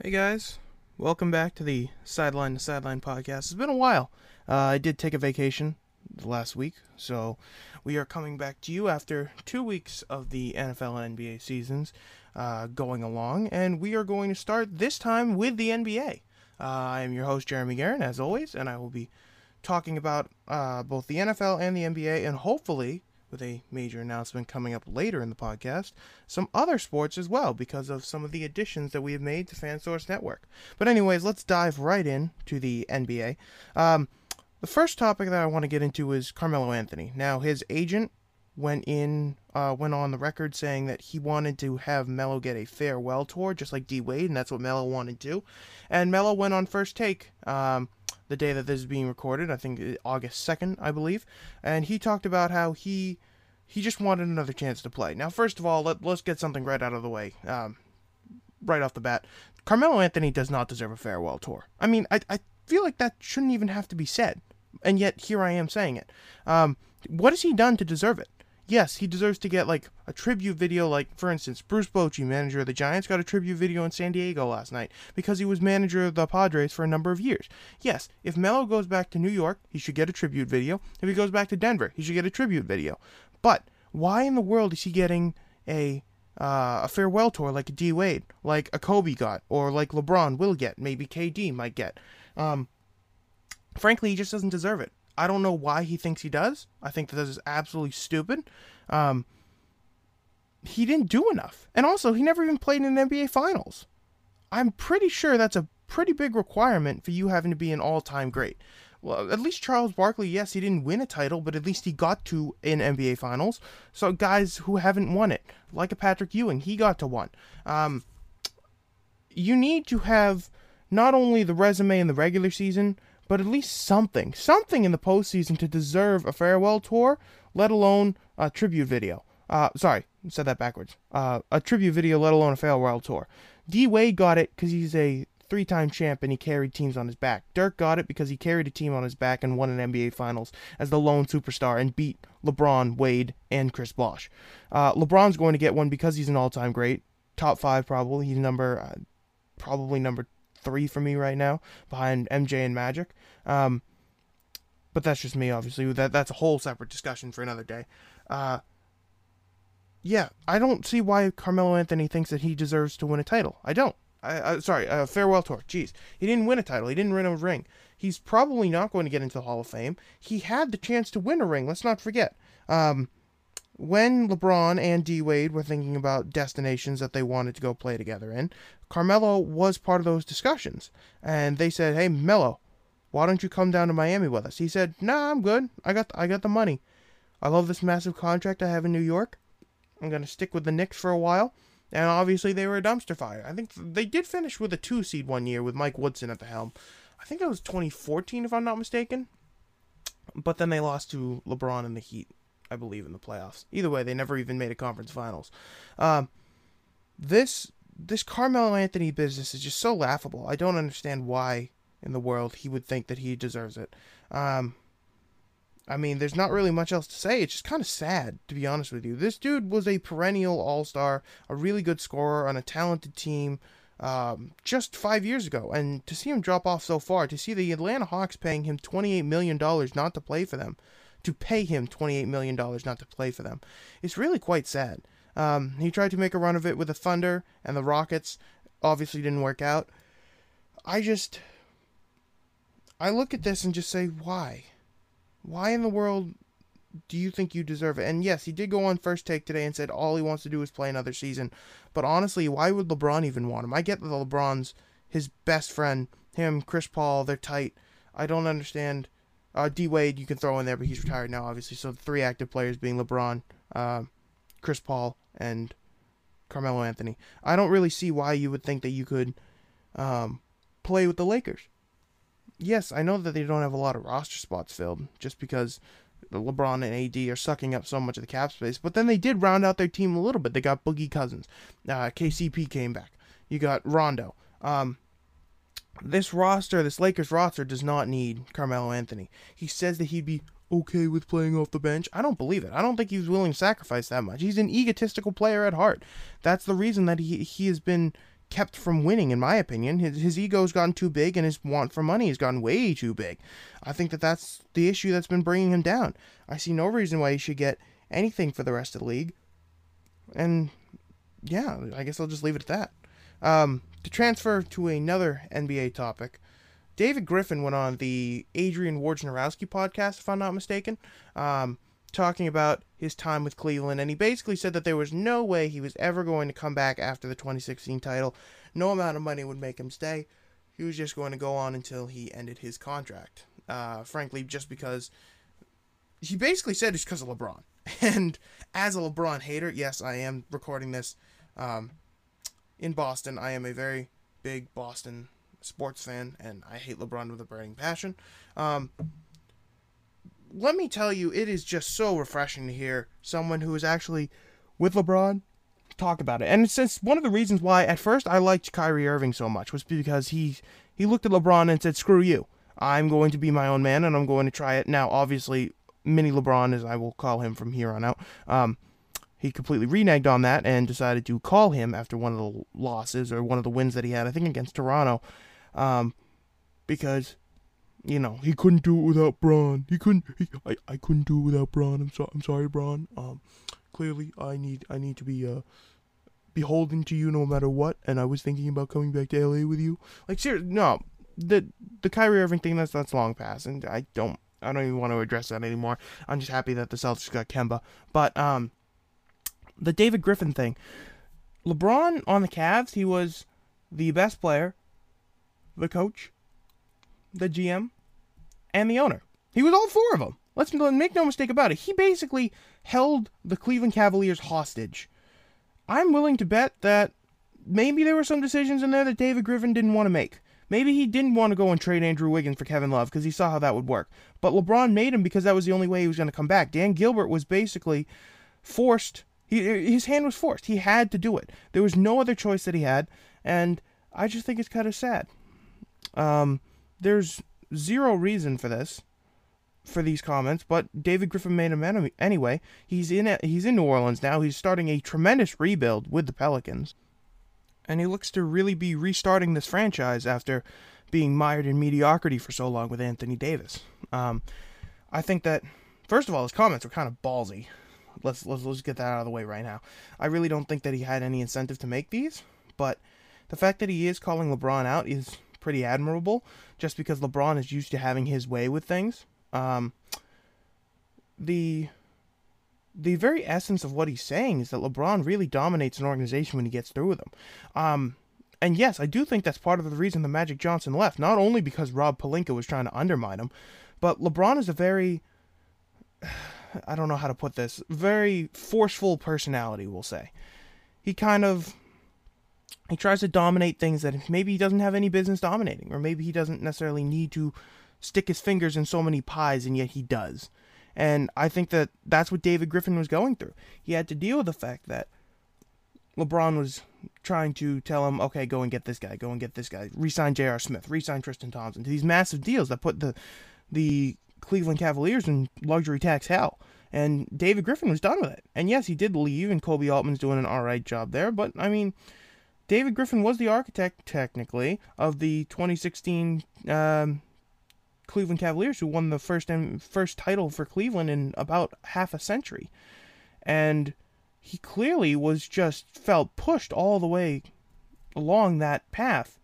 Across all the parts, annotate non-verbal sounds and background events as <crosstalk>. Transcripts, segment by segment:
Hey guys, welcome back to the Sideline to Sideline podcast. It's been a while. Uh, I did take a vacation last week, so we are coming back to you after two weeks of the NFL and NBA seasons uh, going along, and we are going to start this time with the NBA. Uh, I am your host, Jeremy Guerin, as always, and I will be talking about uh, both the NFL and the NBA, and hopefully with a major announcement coming up later in the podcast, some other sports as well because of some of the additions that we have made to FanSource Network. But anyways, let's dive right in to the NBA. Um, the first topic that I want to get into is Carmelo Anthony. Now, his agent went in, uh, went on the record saying that he wanted to have Melo get a farewell tour, just like D Wade, and that's what Melo wanted to. And Melo went on first take. Um, the day that this is being recorded. I think August 2nd, I believe. And he talked about how he he just wanted another chance to play. Now, first of all, let, let's get something right out of the way. Um, right off the bat, Carmelo Anthony does not deserve a farewell tour. I mean, I, I feel like that shouldn't even have to be said. And yet, here I am saying it. Um, what has he done to deserve it? Yes, he deserves to get like a tribute video. Like for instance, Bruce Bochy, manager of the Giants, got a tribute video in San Diego last night because he was manager of the Padres for a number of years. Yes, if Melo goes back to New York, he should get a tribute video. If he goes back to Denver, he should get a tribute video. But why in the world is he getting a uh, a farewell tour like a D Wade, like a Kobe got, or like LeBron will get, maybe KD might get? Um, frankly, he just doesn't deserve it. I don't know why he thinks he does. I think that this is absolutely stupid. Um, he didn't do enough. And also, he never even played in an NBA Finals. I'm pretty sure that's a pretty big requirement for you having to be an all time great. Well, at least Charles Barkley, yes, he didn't win a title, but at least he got to in NBA Finals. So guys who haven't won it, like a Patrick Ewing, he got to one. Um, you need to have not only the resume in the regular season, but at least something, something in the postseason to deserve a farewell tour, let alone a tribute video. Uh, sorry, said that backwards. Uh, a tribute video, let alone a farewell tour. D Wade got it because he's a three-time champ and he carried teams on his back. Dirk got it because he carried a team on his back and won an NBA Finals as the lone superstar and beat LeBron, Wade, and Chris Bosh. Uh, LeBron's going to get one because he's an all-time great, top five probably. He's number, uh, probably number three for me right now, behind MJ and Magic. Um, but that's just me, obviously. That that's a whole separate discussion for another day. Uh, yeah, I don't see why Carmelo Anthony thinks that he deserves to win a title. I don't. I, I sorry, a farewell tour. Jeez, he didn't win a title. He didn't win a ring. He's probably not going to get into the Hall of Fame. He had the chance to win a ring. Let's not forget. Um, when LeBron and D Wade were thinking about destinations that they wanted to go play together in, Carmelo was part of those discussions. And they said, "Hey, Melo, why don't you come down to Miami with us?" He said, "Nah, I'm good. I got I got the money. I love this massive contract I have in New York. I'm gonna stick with the Knicks for a while." And obviously, they were a dumpster fire. I think they did finish with a two seed one year with Mike Woodson at the helm. I think that was 2014, if I'm not mistaken. But then they lost to LeBron and the Heat I believe, in the playoffs. Either way, they never even made a conference finals. Um, this this Carmelo Anthony business is just so laughable. I don't understand why in the world he would think that he deserves it. Um, I mean, there's not really much else to say. It's just kind of sad, to be honest with you. This dude was a perennial all star, a really good scorer on a talented team um, just five years ago. And to see him drop off so far, to see the Atlanta Hawks paying him $28 million not to play for them, to pay him $28 million not to play for them. It's really quite sad. Um, he tried to make a run of it with the Thunder and the Rockets. Obviously, didn't work out. I just. I look at this and just say, why? Why in the world do you think you deserve it? And yes, he did go on first take today and said all he wants to do is play another season. But honestly, why would LeBron even want him? I get that LeBron's his best friend. Him, Chris Paul, they're tight. I don't understand uh, D Wade, you can throw in there, but he's retired now, obviously. So the three active players being LeBron, uh, Chris Paul, and Carmelo Anthony. I don't really see why you would think that you could um, play with the Lakers. Yes, I know that they don't have a lot of roster spots filled just because the LeBron and AD are sucking up so much of the cap space. But then they did round out their team a little bit. They got Boogie Cousins. Uh, KCP came back. You got Rondo. Um, this roster, this Lakers roster, does not need Carmelo Anthony. He says that he'd be okay with playing off the bench. I don't believe it. I don't think he's willing to sacrifice that much. He's an egotistical player at heart. That's the reason that he he has been kept from winning, in my opinion. His, his ego's gotten too big and his want for money has gotten way too big. I think that that's the issue that's been bringing him down. I see no reason why he should get anything for the rest of the league. And yeah, I guess I'll just leave it at that. Um, to transfer to another NBA topic, David Griffin went on the Adrian Wojnarowski podcast, if I'm not mistaken, um, talking about his time with Cleveland, and he basically said that there was no way he was ever going to come back after the 2016 title. No amount of money would make him stay. He was just going to go on until he ended his contract. Uh, frankly, just because he basically said it's because of LeBron. <laughs> And as a LeBron hater, yes, I am recording this um, in Boston. I am a very big Boston sports fan, and I hate LeBron with a burning passion. Um, let me tell you, it is just so refreshing to hear someone who is actually with LeBron talk about it. And since one of the reasons why at first I liked Kyrie Irving so much was because he he looked at LeBron and said, "Screw you. I'm going to be my own man and I'm going to try it." Now, obviously, mini LeBron as I will call him from here on out. Um, he completely reneged on that and decided to call him after one of the losses or one of the wins that he had, I think against Toronto, um, because you know he couldn't do it without Bron. He couldn't. He, I, I couldn't do it without Bron. I'm sorry. I'm sorry, Bron. Um, clearly I need I need to be uh beholden to you no matter what. And I was thinking about coming back to LA with you. Like seriously, no. The the Kyrie Irving thing that's that's long past, and I don't I don't even want to address that anymore. I'm just happy that the Celtics got Kemba. But um the David Griffin thing. LeBron on the Cavs, he was the best player, the coach, the GM, and the owner. He was all four of them. Let's make no mistake about it. He basically held the Cleveland Cavaliers hostage. I'm willing to bet that maybe there were some decisions in there that David Griffin didn't want to make. Maybe he didn't want to go and trade Andrew Wiggins for Kevin Love because he saw how that would work. But LeBron made him because that was the only way he was going to come back. Dan Gilbert was basically forced he, his hand was forced. He had to do it. There was no other choice that he had, and I just think it's kind of sad. Um, there's zero reason for this, for these comments, but David Griffin made him anyway. He's in he's in New Orleans now. He's starting a tremendous rebuild with the Pelicans, and he looks to really be restarting this franchise after being mired in mediocrity for so long with Anthony Davis. Um, I think that first of all, his comments were kind of ballsy. Let's let's let's get that out of the way right now. I really don't think that he had any incentive to make these, but the fact that he is calling LeBron out is pretty admirable. Just because LeBron is used to having his way with things. Um, the the very essence of what he's saying is that LeBron really dominates an organization when he gets through with them. Um, and yes, I do think that's part of the reason the Magic Johnson left. Not only because Rob Pelinka was trying to undermine him, but LeBron is a very <sighs> I don't know how to put this, very forceful personality, we'll say. He kind of he tries to dominate things that maybe he doesn't have any business dominating or maybe he doesn't necessarily need to stick his fingers in so many pies and yet he does. And I think that that's what David Griffin was going through. He had to deal with the fact that LeBron was trying to tell him, okay, go and get this guy, go and get this guy, resign J.R. Smith, resign Tristan Thompson, to these massive deals that put the the Cleveland Cavaliers in luxury tax hell. And David Griffin was done with it. And yes, he did leave, and Koby Altman's doing an all right job there. But I mean, David Griffin was the architect, technically, of the 2016 um, Cleveland Cavaliers, who won the first first title for Cleveland in about half a century. And he clearly was just felt pushed all the way along that path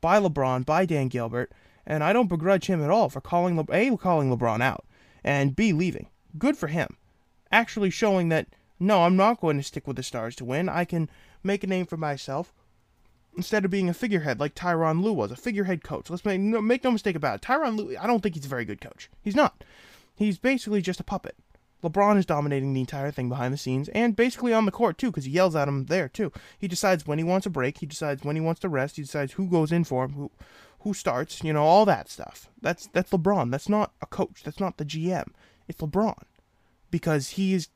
by LeBron, by Dan Gilbert, and I don't begrudge him at all for calling Le- a calling LeBron out and b leaving. Good for him. Actually showing that no, I'm not going to stick with the Stars to win. I can make a name for myself instead of being a figurehead like Tyronn Lue was, a figurehead coach. Let's make no, make no mistake about it. Tyronn Lue, I don't think he's a very good coach. He's not. He's basically just a puppet. LeBron is dominating the entire thing behind the scenes and basically on the court too, because he yells at him there too. He decides when he wants a break. He decides when he wants to rest. He decides who goes in for him, who who starts, you know, all that stuff. That's that's LeBron. That's not a coach. That's not the GM. It's LeBron. Because he is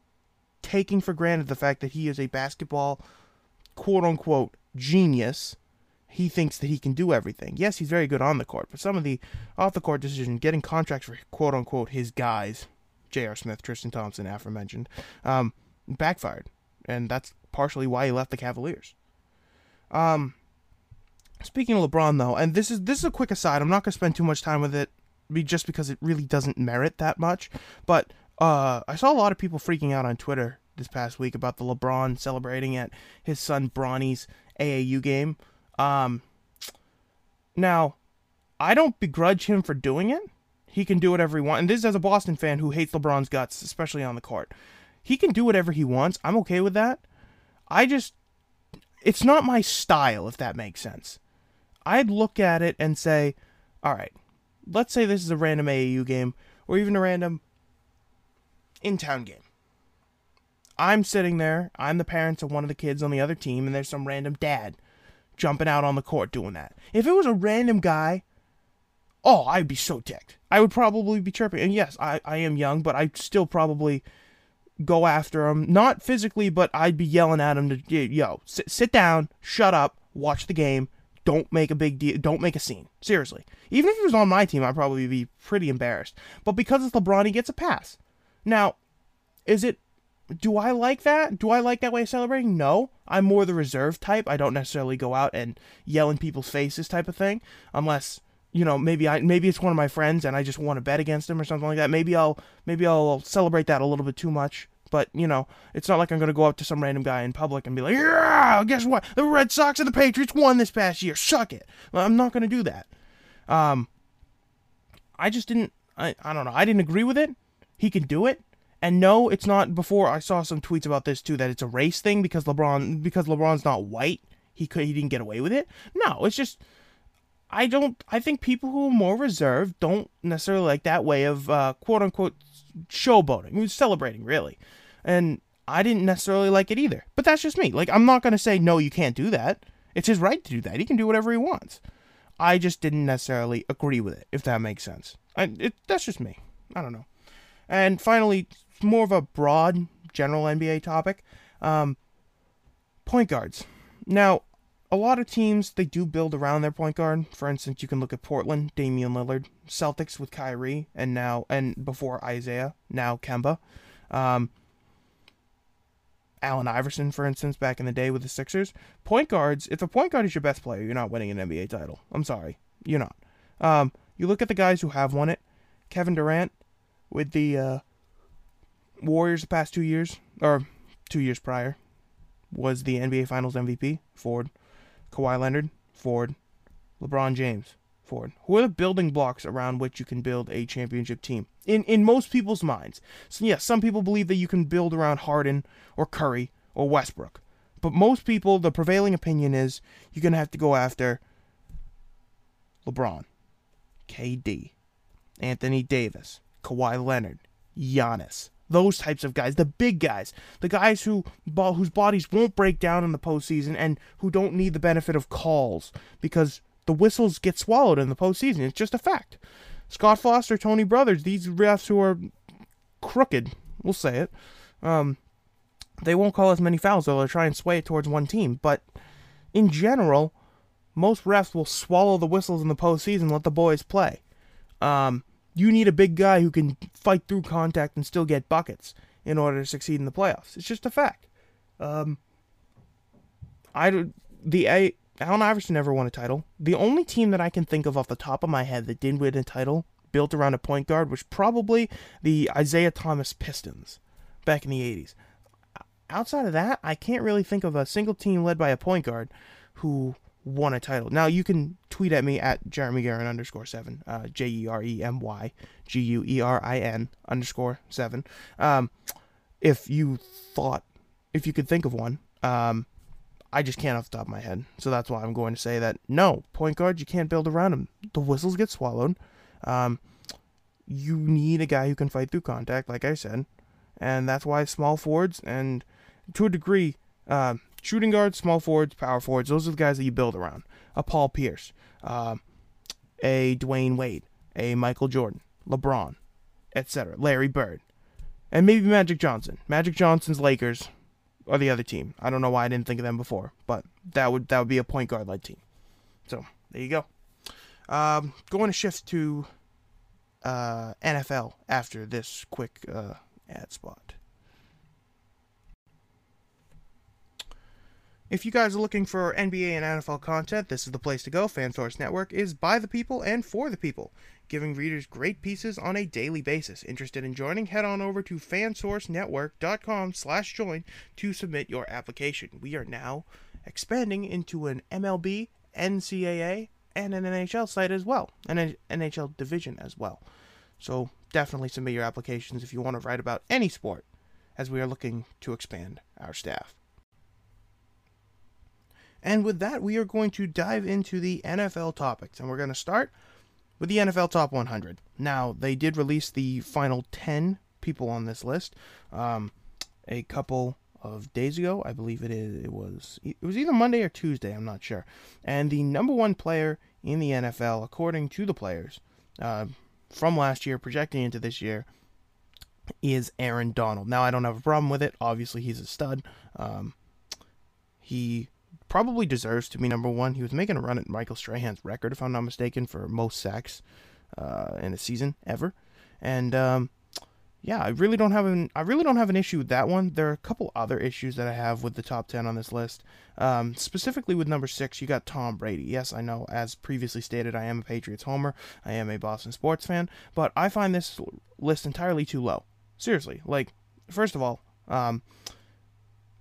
taking for granted the fact that he is a basketball quote unquote genius. He thinks that he can do everything. Yes, he's very good on the court, but some of the off the court decisions, getting contracts for quote unquote his guys, J.R. Smith, Tristan Thompson, aforementioned, um, backfired. And that's partially why he left the Cavaliers. Um, Speaking of LeBron, though, and this is this is a quick aside. I'm not gonna spend too much time with it, just because it really doesn't merit that much. But uh, I saw a lot of people freaking out on Twitter this past week about the LeBron celebrating at his son Bronny's AAU game. Um, now, I don't begrudge him for doing it. He can do whatever he wants. And this is as a Boston fan who hates LeBron's guts, especially on the court. He can do whatever he wants. I'm okay with that. I just, it's not my style, if that makes sense. I'd look at it and say, all right, let's say this is a random AAU game or even a random in town game. I'm sitting there, I'm the parents of one of the kids on the other team, and there's some random dad jumping out on the court doing that. If it was a random guy, oh, I'd be so ticked. I would probably be chirping. And yes, I, I am young, but I'd still probably go after him. Not physically, but I'd be yelling at him to, yo, sit, sit down, shut up, watch the game. Don't make a big deal. Don't make a scene. Seriously. Even if he was on my team, I'd probably be pretty embarrassed. But because it's LeBron, he gets a pass. Now, is it do I like that? Do I like that way of celebrating? No. I'm more the reserved type. I don't necessarily go out and yell in people's faces type of thing unless you know maybe I maybe it's one of my friends and I just want to bet against him or something like that. Maybe I'll maybe I'll celebrate that a little bit too much. But you know, it's not like I'm gonna go up to some random guy in public and be like, "Yeah, guess what? The Red Sox and the Patriots won this past year. Suck it." I'm not gonna do that. Um, I just didn't. I I don't know. I didn't agree with it. He can do it. And no, it's not. Before I saw some tweets about this too that it's a race thing because LeBron because LeBron's not white, he could he didn't get away with it. No, it's just I don't. I think people who are more reserved don't necessarily like that way of uh, quote unquote showboating, celebrating really. And I didn't necessarily like it either. But that's just me. Like I'm not gonna say no, you can't do that. It's his right to do that. He can do whatever he wants. I just didn't necessarily agree with it, if that makes sense. I, it, that's just me. I don't know. And finally, more of a broad, general NBA topic. Um, point guards. Now, a lot of teams they do build around their point guard. For instance, you can look at Portland, Damian Lillard, Celtics with Kyrie, and now and before Isaiah, now Kemba. Um, Allen Iverson, for instance, back in the day with the Sixers. Point guards, if a point guard is your best player, you're not winning an NBA title. I'm sorry. You're not. Um, you look at the guys who have won it. Kevin Durant with the uh, Warriors the past two years, or two years prior, was the NBA Finals MVP. Ford. Kawhi Leonard. Ford. LeBron James. Ford. Who are the building blocks around which you can build a championship team? In in most people's minds. So yes, some people believe that you can build around Harden or Curry or Westbrook. But most people, the prevailing opinion is you're gonna have to go after LeBron, KD, Anthony Davis, Kawhi Leonard, Giannis, those types of guys, the big guys, the guys who whose bodies won't break down in the postseason and who don't need the benefit of calls because the whistles get swallowed in the postseason. It's just a fact. Scott Foster, Tony Brothers, these refs who are crooked, we'll say it, um, they won't call as many fouls. They'll try and sway it towards one team. But in general, most refs will swallow the whistles in the postseason let the boys play. Um, you need a big guy who can fight through contact and still get buckets in order to succeed in the playoffs. It's just a fact. Um, I the a Allen Iverson never won a title. The only team that I can think of off the top of my head that didn't win a title built around a point guard was probably the Isiah Thomas Pistons back in the 80s. Outside of that, I can't really think of a single team led by a point guard who won a title. Now you can tweet at me at Jeremy Guerin underscore seven, uh, J E R E M Y G U E R I N underscore seven. Um, if you thought, if you could think of one, um, I just can't off the top of my head. So that's why I'm going to say that no point guard, you can't build around him. The whistles get swallowed. Um, you need a guy who can fight through contact, like I said, and that's why small forwards and to a degree, uh, shooting guards, small forwards, power forwards. Those are the guys that you build around. A Paul Pierce, uh, a Dwyane Wade, a Michael Jordan, LeBron, etc. Larry Bird, and maybe Magic Johnson. Magic Johnson's Lakers are the other team. I don't know why I didn't think of them before, but that would that would be a point guard led team. So there you go. Um, going to shift to uh, NFL after this quick uh, ad spot. If you guys are looking for NBA and NFL content, this is the place to go. FanSource Network is by the people and for the people, giving readers great pieces on a daily basis. Interested in joining? Head on over to fansourcenetwork.com/join to submit your application. We are now expanding into an MLB, NCAA, and an NHL site as well, an NHL division as well. So definitely submit your applications if you want to write about any sport, as we are looking to expand our staff. And with that, we are going to dive into the NFL topics. And we're going to start with the NFL Top 100. Now, they did release the final 10 people on this list um, a couple of days ago. I believe it is. It was. It was either Monday or Tuesday. I'm not sure. And the number one player in the NFL, according to the players uh, from last year, projecting into this year, is Aaron Donald. Now, I don't have a problem with it. Obviously, he's a stud. Um, he probably deserves to be number one. He was making a run at Michael Strahan's record, if I'm not mistaken, for most sacks uh, in a season ever. And um, yeah, I really don't have an I really don't have an issue with that one. There are a couple other issues that I have with the top ten on this list. Um, specifically with number six, you got Tom Brady. Yes, I know, as previously stated, I am a Patriots homer. I am a Boston sports fan, but I find this list entirely too low. Seriously, like first of all, um,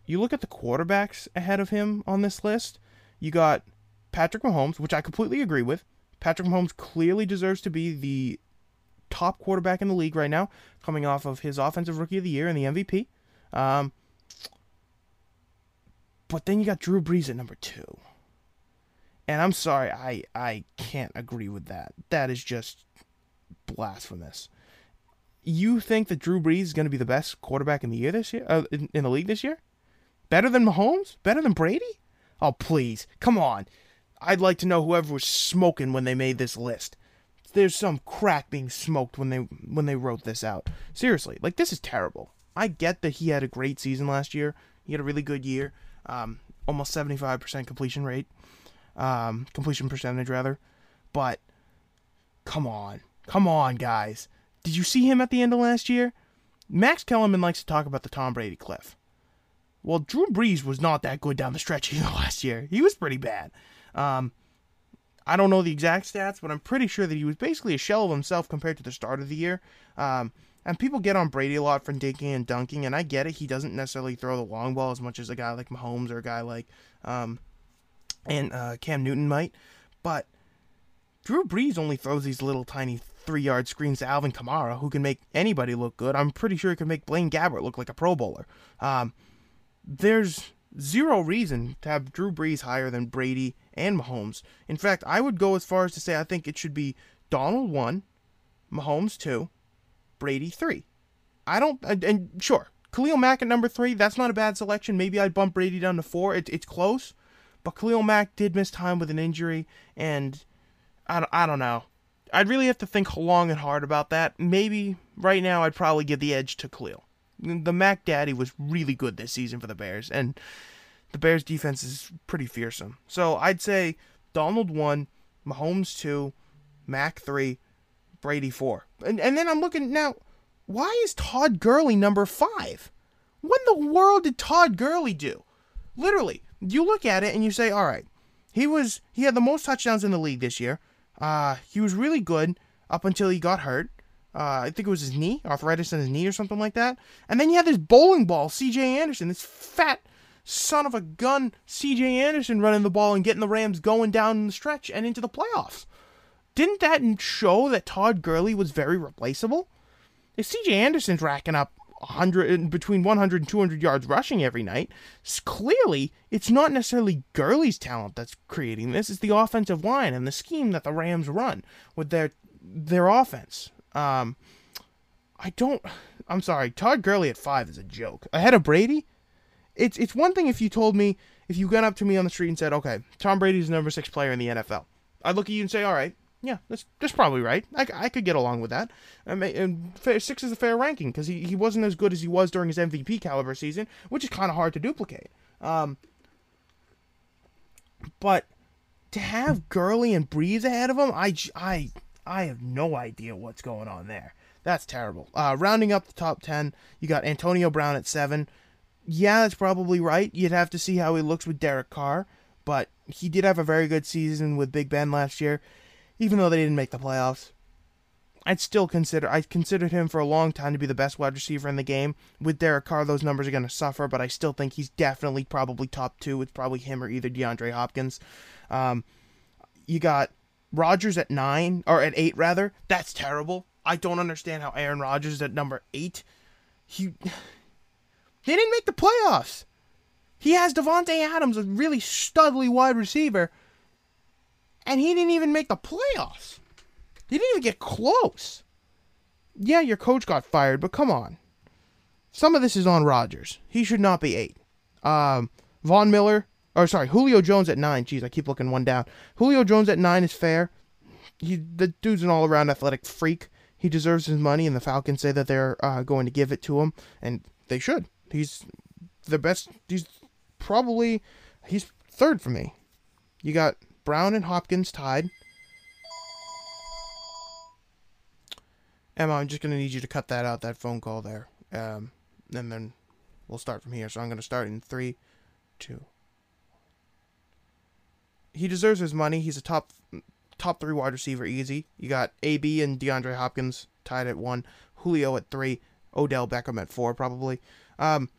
you look at the quarterbacks ahead of him on this list. You got Patrick Mahomes, which I completely agree with. Patrick Mahomes clearly deserves to be the top quarterback in the league right now, coming off of his offensive rookie of the year and the MVP. Um, but then you got Drew Brees at number two. And I'm sorry, I, I can't agree with that. That is just blasphemous. You think that Drew Brees is going to be the best quarterback in the year this year, uh, in, in the league this year? Better than Mahomes? Better than Brady? Oh, please. Come on. I'd like to know whoever was smoking when they made this list. There's some crack being smoked when they when they wrote this out. Seriously, like this is terrible. I get that he had a great season last year. He had a really good year. Um, almost 75% completion rate. Um, completion percentage rather. But come on. Come on, guys. Did you see him at the end of last year? Max Kellerman likes to talk about the Tom Brady cliff. Well, Drew Brees was not that good down the stretch <laughs> last year. He was pretty bad. Um, I don't know the exact stats, but I'm pretty sure that he was basically a shell of himself compared to the start of the year. Um, and people get on Brady a lot for dinking and dunking, and I get it. He doesn't necessarily throw the long ball as much as a guy like Mahomes or a guy like um, and uh, Cam Newton might. But Drew Brees only throws these little tiny three yard screens to Alvin Kamara, who can make anybody look good. I'm pretty sure he can make Blaine Gabbert look like a Pro Bowler. Um, there's zero reason to have Drew Brees higher than Brady and Mahomes. In fact, I would go as far as to say I think it should be Donald 1, Mahomes 2, Brady 3. I don't, and sure, Khalil Mack at number 3, that's not a bad selection. Maybe I'd bump Brady down to 4. It, it's close, but Khalil Mack did miss time with an injury, and I don't, I don't know. I'd really have to think long and hard about that. Maybe right now I'd probably give the edge to Khalil the Mac Daddy was really good this season for the Bears, and the Bears defense is pretty fearsome. So I'd say Donald one, Mahomes two, Mac three, Brady four, and and then I'm looking now. Why is Todd Gurley number five? What in the world did Todd Gurley do? Literally, you look at it and you say, all right, he was he had the most touchdowns in the league this year. Uh, he was really good up until he got hurt. Uh, I think it was his knee, arthritis in his knee or something like that. And then you had this bowling ball, C.J. Anderson, this fat son of a gun, C.J. Anderson running the ball and getting the Rams going down the stretch and into the playoffs. Didn't that show that Todd Gurley was very replaceable? If C.J. Anderson's racking up 100 between 100 and 200 yards rushing every night, clearly it's not necessarily Gurley's talent that's creating this. It's the offensive line and the scheme that the Rams run with their their offense. Um, I don't. I'm sorry. Todd Gurley at five is a joke. Ahead of Brady, it's it's one thing if you told me if you got up to me on the street and said, "Okay, Tom Brady's the number six player in the NFL," I'd look at you and say, "All right, yeah, that's that's probably right. I, I could get along with that. And fair, six is a fair ranking because he, he wasn't as good as he was during his MVP caliber season, which is kind of hard to duplicate. Um, but to have Gurley and Brees ahead of him, I, I I have no idea what's going on there. That's terrible. Uh, rounding up the top 10, you got Antonio Brown at 7. yeah, that's probably right. You'd have to see how he looks with Derek Carr, but he did have a very good season with Big Ben last year, even though they didn't make the playoffs. I'd still consider I considered him for a long time to be the best wide receiver in the game. With Derek Carr, those numbers are going to suffer, but I still think he's definitely probably top two. It's probably him or either DeAndre Hopkins. Um, you got Rodgers at nine or at eight rather. That's terrible. I don't understand how Aaron Rodgers is at number eight. He <sighs> he didn't make the playoffs. He has Davante Adams, a really studly wide receiver, and he didn't even make the playoffs. He didn't even get close. Yeah, your coach got fired, but come on. Some of this is on Rodgers. He should not be eight. Um, Von Miller, or sorry, Julio Jones at nine. Jeez, I keep looking one down. Julio Jones at nine is fair. He, the dude's an all-around athletic freak. He deserves his money, and the Falcons say that they're uh, going to give it to him, and they should. He's the best. He's probably he's third for me. You got Brown and Hopkins tied. Emma, I'm just gonna need you to cut that out, that phone call there, um, and then we'll start from here. So I'm gonna start in three, two. He deserves his money. He's a top top three wide receiver, easy. You got AB and DeAndre Hopkins tied at one, Julio at three, Odell Beckham at four, probably. Um,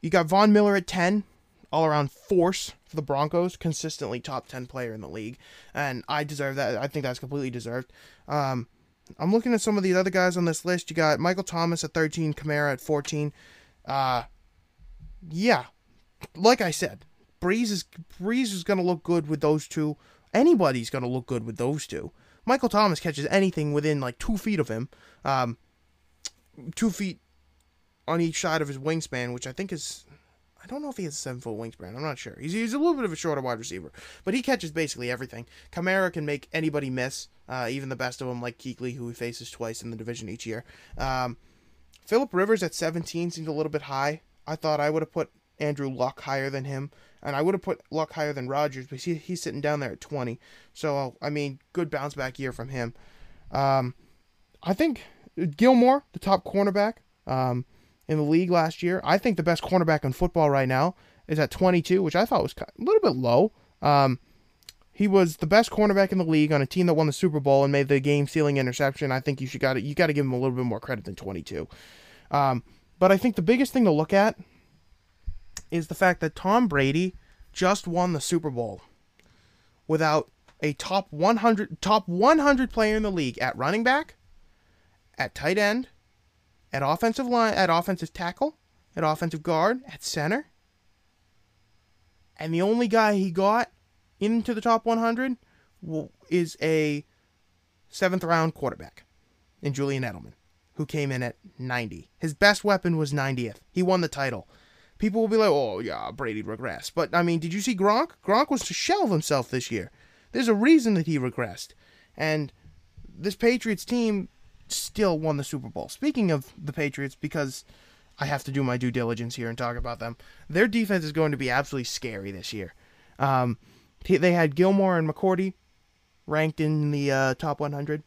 you got Von Miller at 10, all around force for the Broncos, consistently top 10 player in the league. And I deserve that. I think that's completely deserved. Um, I'm looking at some of the other guys on this list. You got Michael Thomas at 13, Kamara at 14. Uh, yeah, like I said, Brees is Brees is gonna look good with those two. Anybody's gonna look good with those two. Michael Thomas catches anything within like two feet of him, um, two feet on each side of his wingspan, which I think is I don't know if he has a seven foot wingspan. I'm not sure. He's, he's a little bit of a shorter wide receiver, but he catches basically everything. Kamara can make anybody miss, uh, even the best of them, like Kuechly, who he faces twice in the division each year. Um, Philip Rivers at 17 seems a little bit high. I thought I would have put Andrew Luck higher than him, and I would have put Luck higher than Rodgers, but he, he's sitting down there at 20. So, I mean, good bounce back year from him. Um, I think Gilmore, the top cornerback, um, in the league last year. I think the best cornerback in football right now is at 22, which I thought was a little bit low. Um, he was the best cornerback in the league on a team that won the Super Bowl and made the game-sealing interception. I think you should got you got to give him a little bit more credit than 22. Um, but I think the biggest thing to look at is the fact that Tom Brady just won the Super Bowl without a top 100 top 100 player in the league at running back, at tight end, at offensive line, at offensive tackle, at offensive guard, at center. And the only guy he got into the top 100 is a seventh round quarterback in Julian Edelman, who came in at 90. His best weapon was 90th. He won the title. People will be like, oh, yeah, Brady regressed. But, I mean, did you see Gronk? Gronk was to shelve himself this year. There's a reason that he regressed. And this Patriots team still won the Super Bowl. Speaking of the Patriots, because I have to do my due diligence here and talk about them, their defense is going to be absolutely scary this year. Um, they had Gilmore and McCourty ranked in the uh, top 100.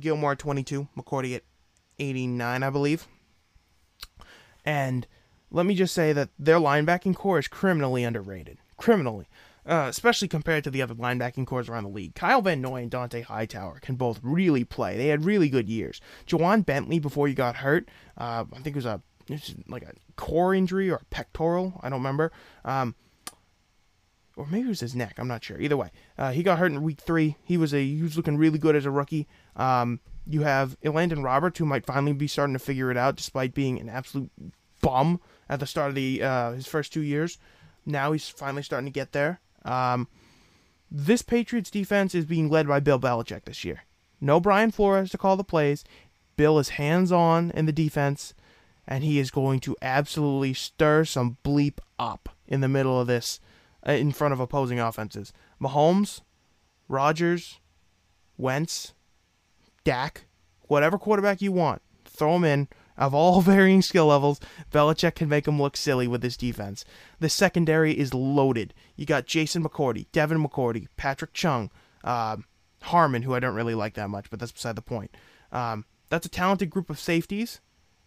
Gilmore at 22, McCourty at 89, I believe. And let me just say that their linebacking core is criminally underrated. Criminally uh, especially compared to the other linebacking cores around the league. Kyle Van Noy and Dont'a Hightower can both really play. They had really good years. Ja'Whaun Bentley, before he got hurt, uh, I think it was a like a core injury or a pectoral. I don't remember. Um, or maybe it was his neck. I'm not sure. Either way, uh, he got hurt in week three. He was a he was looking really good as a rookie. Um, you have Elandon Roberts, who might finally be starting to figure it out, despite being an absolute bum at the start of the uh, his first two years. Now he's finally starting to get there. Um, this Patriots defense is being led by Bill Belichick this year. No Brian Flores to call the plays. Bill is hands on in the defense, and he is going to absolutely stir some bleep up in the middle of this, uh, in front of opposing offenses. Mahomes, Rodgers, Wentz, Dak, whatever quarterback you want, throw them in of all <laughs> varying skill levels, Belichick can make him look silly with his defense. The secondary is loaded. You got Jason McCourty, Devin McCourty, Patrick Chung, uh, Harmon, who I don't really like that much, but that's beside the point. Um, that's a talented group of safeties,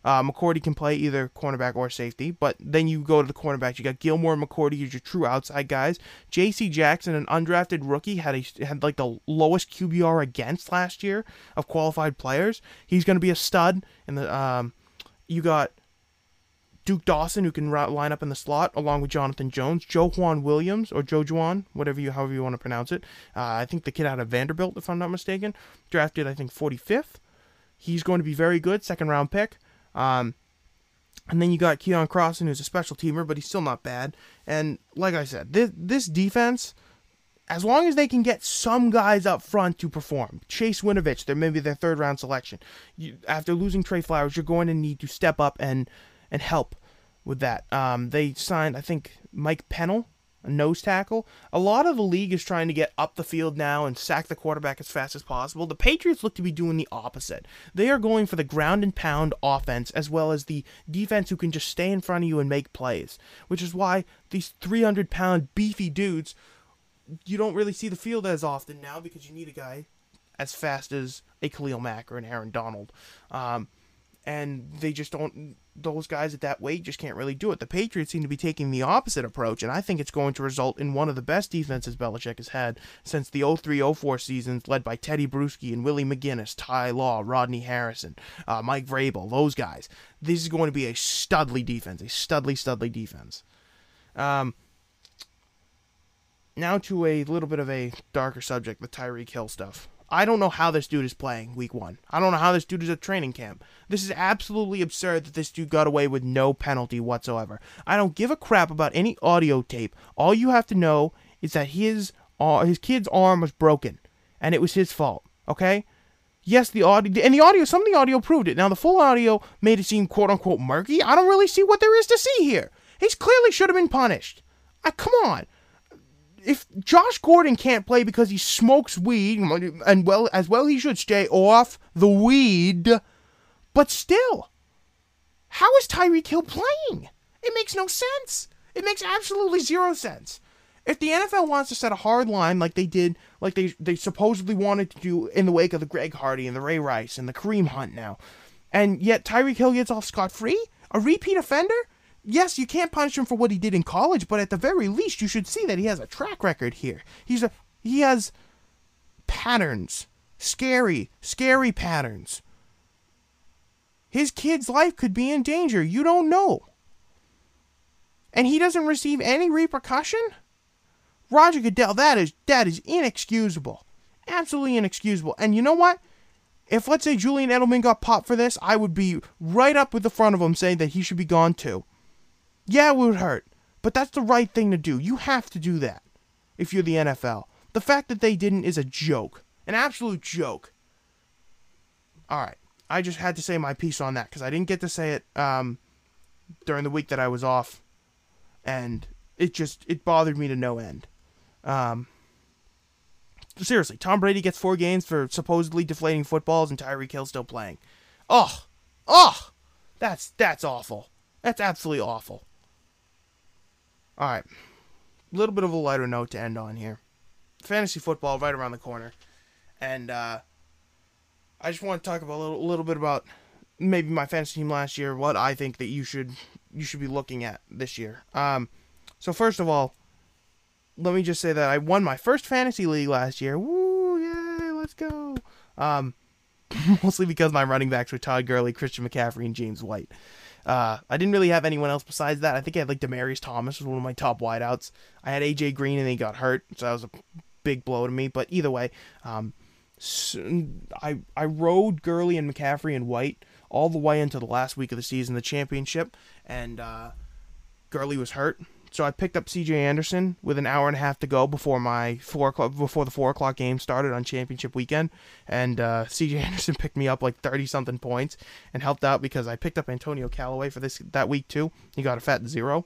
Uh, McCourty can play either cornerback or safety, but then you go to the cornerbacks. You got Gilmore and McCourty as your true outside guys. J.C. Jackson, an undrafted rookie, had a had like the lowest QBR against last year of qualified players. He's going to be a stud. And the um, you got Duke Dawson, who can line up in the slot along with Jonathan Jones, Joejuan Williams or Joejuan, whatever you however you want to pronounce it. Uh, I think the kid out of Vanderbilt, if I'm not mistaken, drafted I think 45th. He's going to be very good, second round pick. Um, and then you got Keion Crossen, who's a special teamer, but he's still not bad. And like I said, this, this defense, as long as they can get some guys up front to perform, Chase Winovich, they're maybe their third round selection. You, after losing Trey Flowers, you're going to need to step up and and help with that. Um, they signed, I think, Mike Pennel a nose tackle. A lot of the league is trying to get up the field now and sack the quarterback as fast as possible. The Patriots look to be doing the opposite. They are going for the ground and pound offense as well as the defense who can just stay in front of you and make plays, which is why these 300 pound beefy dudes, you don't really see the field as often now because you need a guy as fast as a Khalil Mack or an Aaron Donald. Um, and they just don't those guys at that weight just can't really do it. The Patriots seem to be taking the opposite approach, and I think it's going to result in one of the best defenses Belichick has had since the 03-04 seasons, led by Tedy Bruschi and Willie McGinest, Ty Law, Rodney Harrison, uh, Mike Vrabel, those guys. This is going to be a studly defense, a studly, studly defense. Um, now to a little bit of a darker subject, the Tyreek Hill stuff. I don't know how this dude is playing week one. I don't know how this dude is at training camp. This is absolutely absurd that this dude got away with no penalty whatsoever. I don't give a crap about any audio tape. All you have to know is that his uh, his kid's arm was broken, and it was his fault. Okay. Yes, the audio and the audio. Some of the audio proved it. Now the full audio made it seem quote unquote murky. I don't really see what there is to see here. He clearly should have been punished. Uh, come on if Josh Gordon can't play because he smokes weed, and well, as well he should stay off the weed, but still, how is Tyreek Hill playing? It makes no sense. It makes absolutely zero sense. If the NFL wants to set a hard line like they did, like they they supposedly wanted to do in the wake of the Greg Hardy and the Ray Rice and the Kareem Hunt now, and yet Tyreek Hill gets off scot free, a repeat offender, yes, you can't punish him for what he did in college, but at the very least, you should see that he has a track record here. He's a he has patterns, scary, scary patterns. His kid's life could be in danger. You don't know. And he doesn't receive any repercussion? Roger Goodell, that is that is inexcusable. Absolutely inexcusable. And you know what? If let's say Julian Edelman got popped for this, I would be right up with the front of him saying that he should be gone too. Yeah, it would hurt, but that's the right thing to do. You have to do that if you're the NFL. The fact that they didn't is a joke, an absolute joke. All right, I just had to say my piece on that because I didn't get to say it um, during the week that I was off, and it just it bothered me to no end. Um, seriously, Tom Brady gets four games for supposedly deflating footballs, and Tyreek Hill still playing. Oh, oh, that's that's awful. That's absolutely awful. All right. A little bit of a lighter note to end on here. Fantasy football right around the corner. And uh, I just want to talk about a little, little bit about maybe my fantasy team last year, what I think that you should you should be looking at this year. Um, so first of all, let me just say that I won my first fantasy league last year. Woo, yay, let's go. Um, <laughs> mostly because my running backs were Todd Gurley, Christian McCaffrey, and James White. Uh, I didn't really have anyone else besides that. I think I had like Demaryius Thomas was one of my top wideouts. I had AJ Green and he got hurt, so that was a big blow to me. But either way, um, I I rode Gurley and McCaffrey and White all the way into the last week of the season, the championship, and uh, Gurley was hurt, so I picked up C.J. Anderson with an hour and a half to go before my four o'clock before the four o'clock game started on championship weekend, and uh, <laughs> C.J. Anderson picked me up like thirty something points and helped out because I picked up Antonio Callaway for this that week too. He got a fat zero,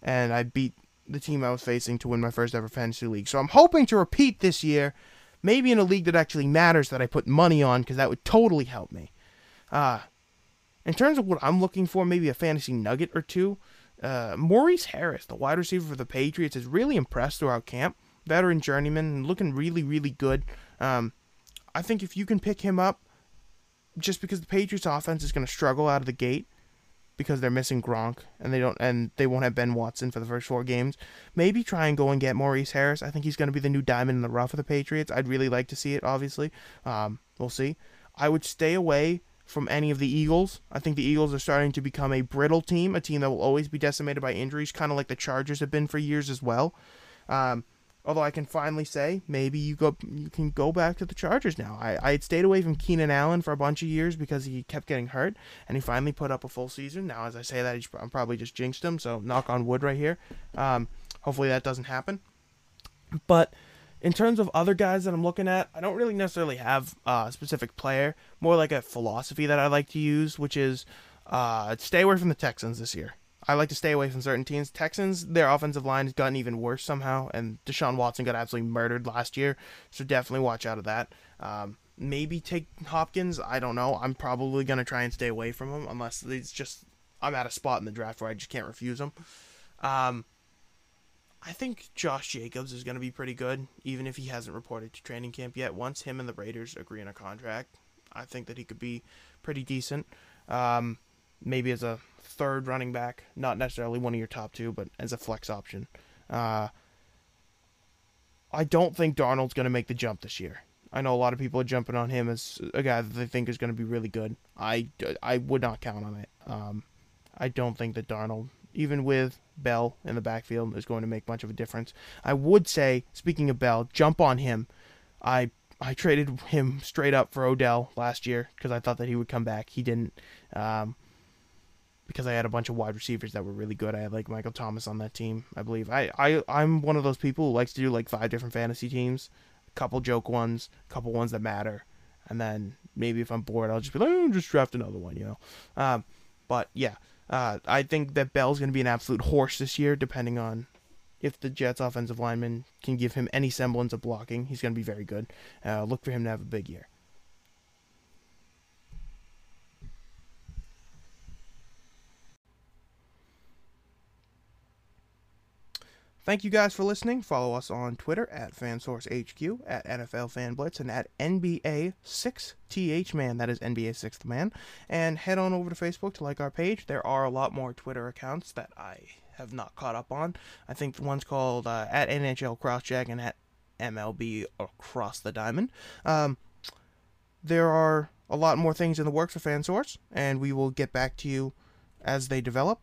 and I beat the team I was facing to win my first ever fantasy league. So I'm hoping to repeat this year, maybe in a league that actually matters that I put money on because that would totally help me. Uh, in terms of what I'm looking for, maybe a fantasy nugget or two. Uh, Maurice Harris, the wide receiver for the Patriots, has really impressed throughout camp. Veteran journeyman, looking really, really good. Um, I think if you can pick him up, just because the Patriots offense is going to struggle out of the gate because they're missing Gronk and they don't and they won't have Ben Watson for the first four games. Maybe try and go and get Maurice Harris. I think he's going to be the new diamond in the rough of the Patriots. I'd really like to see it. Obviously, um, we'll see. I would stay away from any of the Eagles. I think the Eagles are starting to become a brittle team, a team that will always be decimated by injuries, kind of like the Chargers have been for years as well. Um, Although I can finally say maybe you go you can go back to the Chargers now. I, I had stayed away from Keenan Allen for a bunch of years because he kept getting hurt, and he finally put up a full season. Now, as I say that, I'm probably just jinxed him. So knock on wood right here. Um, hopefully that doesn't happen. But in terms of other guys that I'm looking at, I don't really necessarily have a specific player. More like a philosophy that I like to use, which is uh, stay away from the Texans this year. I like to stay away from certain teams. Texans, their offensive line has gotten even worse somehow, and Deshaun Watson got absolutely murdered last year, so definitely watch out of that. Um, maybe take Hopkins. I don't know. I'm probably gonna try and stay away from him unless it's just I'm at a spot in the draft where I just can't refuse him. Um, I think Josh Jacobs is going to be pretty good, even if he hasn't reported to training camp yet. Once him and the Raiders agree on a contract, I think that he could be pretty decent. Um, maybe as a third running back, not necessarily one of your top two, but as a flex option. Uh, I don't think Darnold's going to make the jump this year. I know a lot of people are jumping on him as a guy that they think is going to be really good. I, I would not count on it. Um, I don't think that Darnold, even with Bell in the backfield, is going to make much of a difference. I would say, speaking of Bell, jump on him. I I traded him straight up for Odell last year because I thought that he would come back. He didn't. Um, because I had a bunch of wide receivers that were really good. I had like Michael Thomas on that team, I believe. I, I I'm one of those people who likes to do like five different fantasy teams, a couple joke ones, a couple ones that matter, and then maybe if I'm bored, I'll just be like, oh, just draft another one, you know. Um, but yeah, uh, I think that Bell's going to be an absolute horse this year, depending on if the Jets' offensive lineman can give him any semblance of blocking. He's going to be very good. Uh, look for him to have a big year. Thank you guys for listening. Follow us on Twitter at FansourceHQ, at NFL FanBlitz, and at NBA6THMan. That is NBA 6th Man. And head on over to Facebook to like our page. There are a lot more Twitter accounts that I have not caught up on. I think the one's called uh, at NHL Crosscheck and at MLB Across the Diamond. Um, there are a lot more things in the works for FanSource, and we will get back to you as they develop.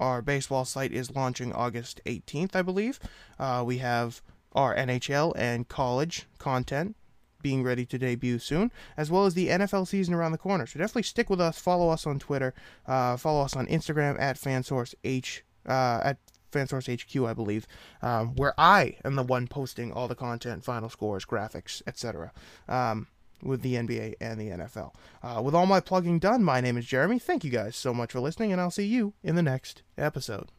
Our baseball site is launching August 18th, I believe. Uh, we have our NHL and college content being ready to debut soon, as well as the NFL season around the corner. So definitely stick with us. Follow us on Twitter. Uh, follow us on Instagram at FansourceH uh, at FanSource HQ, I believe, um, where I am the one posting all the content, final scores, graphics, etc. Um, with the NBA and the NFL. Uh, with all my plugging done, my name is Jeremy. Thank you guys so much for listening, and I'll see you in the next episode.